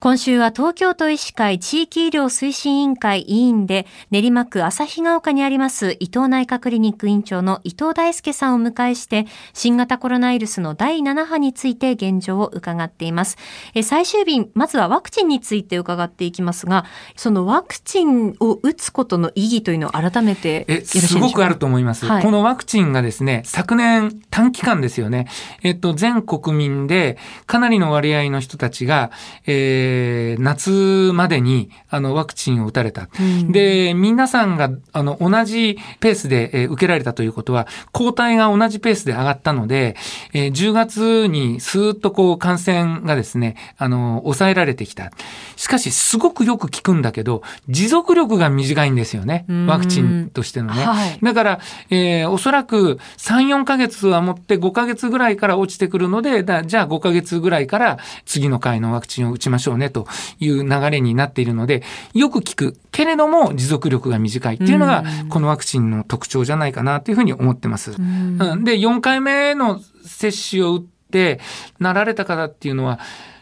今週は東京都医師会地域医療推進委員会委員で練馬区旭ヶ丘にあります伊藤内科クリニック院長の伊藤大輔さんを迎えして新型コロナウイルスの第7波について現状を伺っています。え最終日、まずはワクチンについて伺っていきますが、そのワクチンを打つことの意義というのを改めてえすごくあると思います、はい、このワクチンがですね、昨年短期間ですよね、えっと、全国民でかなりの割合の人たちが、えーえー、夏までにあのワクチンを打たれた。うん、で、皆さんがあの同じペースで、えー、受けられたということは、抗体が同じペースで上がったので、えー、10月にスーッとこう感染がですね、あの、抑えられてきた。しかし、すごくよく効くんだけど、持続力が短いんですよね。ワクチンとしてのね。はい、だから、えー、おそらく3、4ヶ月は持って5ヶ月ぐらいから落ちてくるので、だじゃあ5ヶ月ぐらいから次の回のワクチンを打ちましょうねという流れになっているので、よく効くけれども持続力が短いっていうのが、このワクチンの特徴じゃないかなというふうに思ってます。うん、で、4回目の接種を打ってなられた方っていうのは、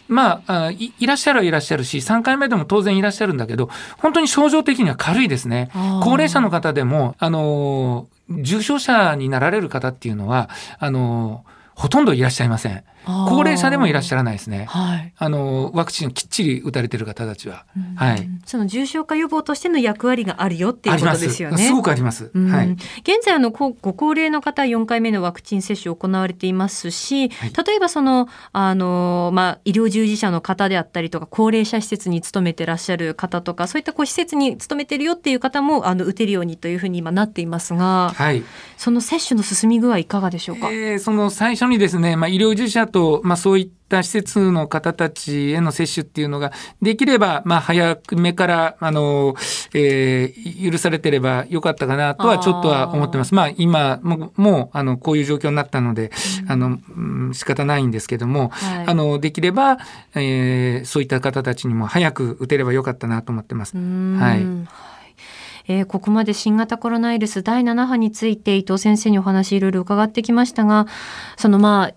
まあい、いらっしゃるはいらっしゃるし、3回目でも当然いらっしゃるんだけど、本当に症状的には軽いですね。高齢者の方でも、あの、重症者になられる方っていうのは、あの、ほとんどいらっしゃいません。高齢者でもいらっしゃらないですね。はい、あのワクチンをきっちり打たれてる方たちは、はい。その重症化予防としての役割があるよっていうことですよね。すごくあります。はい。現在あのご高齢の方4回目のワクチン接種行われていますし、はい、例えばそのあのまあ医療従事者の方であったりとか高齢者施設に勤めてらっしゃる方とかそういったこう施設に勤めてるよっていう方もあの打てるようにというふうに今なっていますが、はい。その接種の進み具合いかがでしょうか？えー、その最初にですね、まあ医療従事者とまあそういった施設の方たちへの接種っていうのが、できれば、まあ、早めから、あの、えー、許されてればよかったかなとはちょっとは思ってます。まあ、今も、もう、あの、こういう状況になったので、うん、あの、うん、仕方ないんですけども、はい、あの、できれば、えー、そういった方たちにも早く打てればよかったなと思ってます。はい。えー、ここまで新型コロナウイルス第7波について伊藤先生にお話いろいろ伺ってきましたが、そのまあ、か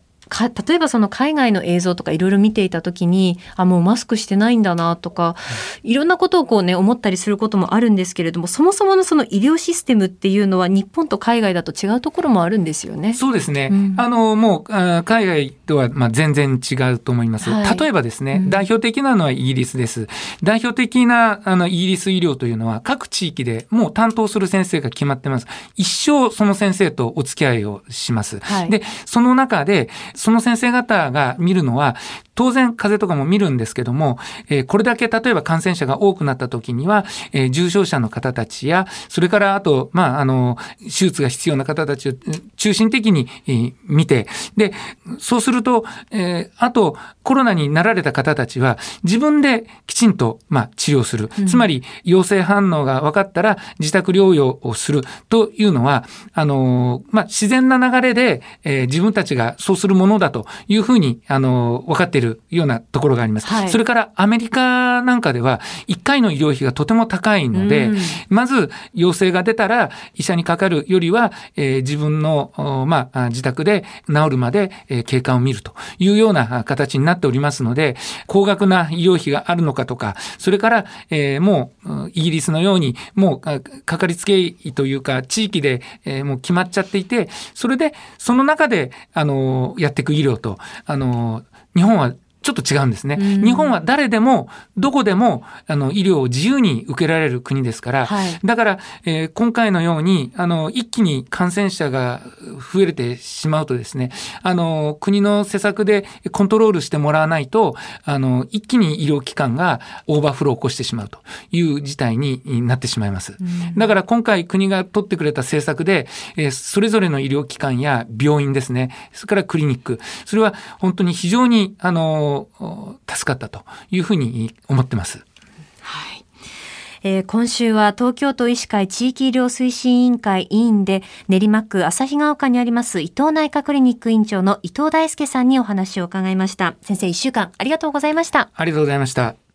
例えばその海外の映像とかいろいろ見ていた時にあもうマスクしてないんだなとか、いろんなことをこうね思ったりすることもあるんですけれどもそもそものその医療システムっていうのは日本と海外だと違うところもあるんですよね。そうですね、うん、あのもう海外とはまあ全然違うと思います。はい、例えばですね、うん、代表的なのはイギリスです。代表的なあのイギリス医療というのは各地域でもう担当する先生が決まってます。一生その先生とお付き合いをします。はい、でその中でその先生方が見るのは、当然風邪とかも見るんですけども、えー、これだけ例えば感染者が多くなった時には、えー、重症者の方たちや、それからあと、まあ、あの、手術が必要な方たちを中心的に、えー、見て、で、そうすると、えー、あと、コロナになられた方たちは、自分できちんと、まあ、治療する。つまり、陽性反応が分かったら、自宅療養をするというのは、あの、まあ、自然な流れで、えー、自分たちがそうするものだというふうに、あの、分かっているるようなところがあります。はい、それからアメリカなんかでは1回の医療費がとても高いので、うん、まず陽性が出たら医者にかかるよりは、えー、自分の、まあ、自宅で治るまで、えー、経過を見るというような形になっておりますので、高額な医療費があるのかとか、それから、えー、もうイギリスのようにもうかかりつけ医というか地域で、えー、もう決まっちゃっていて、それでその中であのやっていく医療と。あの日本はちょっと違うんですね。日本は誰でも、どこでも、あの、医療を自由に受けられる国ですから、はい、だから、えー、今回のように、あの、一気に感染者が増えてしまうとですね、あの、国の施策でコントロールしてもらわないと、あの、一気に医療機関がオーバーフローを起こしてしまうという事態になってしまいます。だから今回国が取ってくれた政策で、えー、それぞれの医療機関や病院ですね、それからクリニック、それは本当に非常に、あの、助かったというふうに思ってます。はい。えー、今週は東京都医師会地域医療推進委員会委員で練馬区旭ヶ丘にあります伊藤内科クリニック院長の伊藤大輔さんにお話を伺いました。先生一週間ありがとうございました。ありがとうございました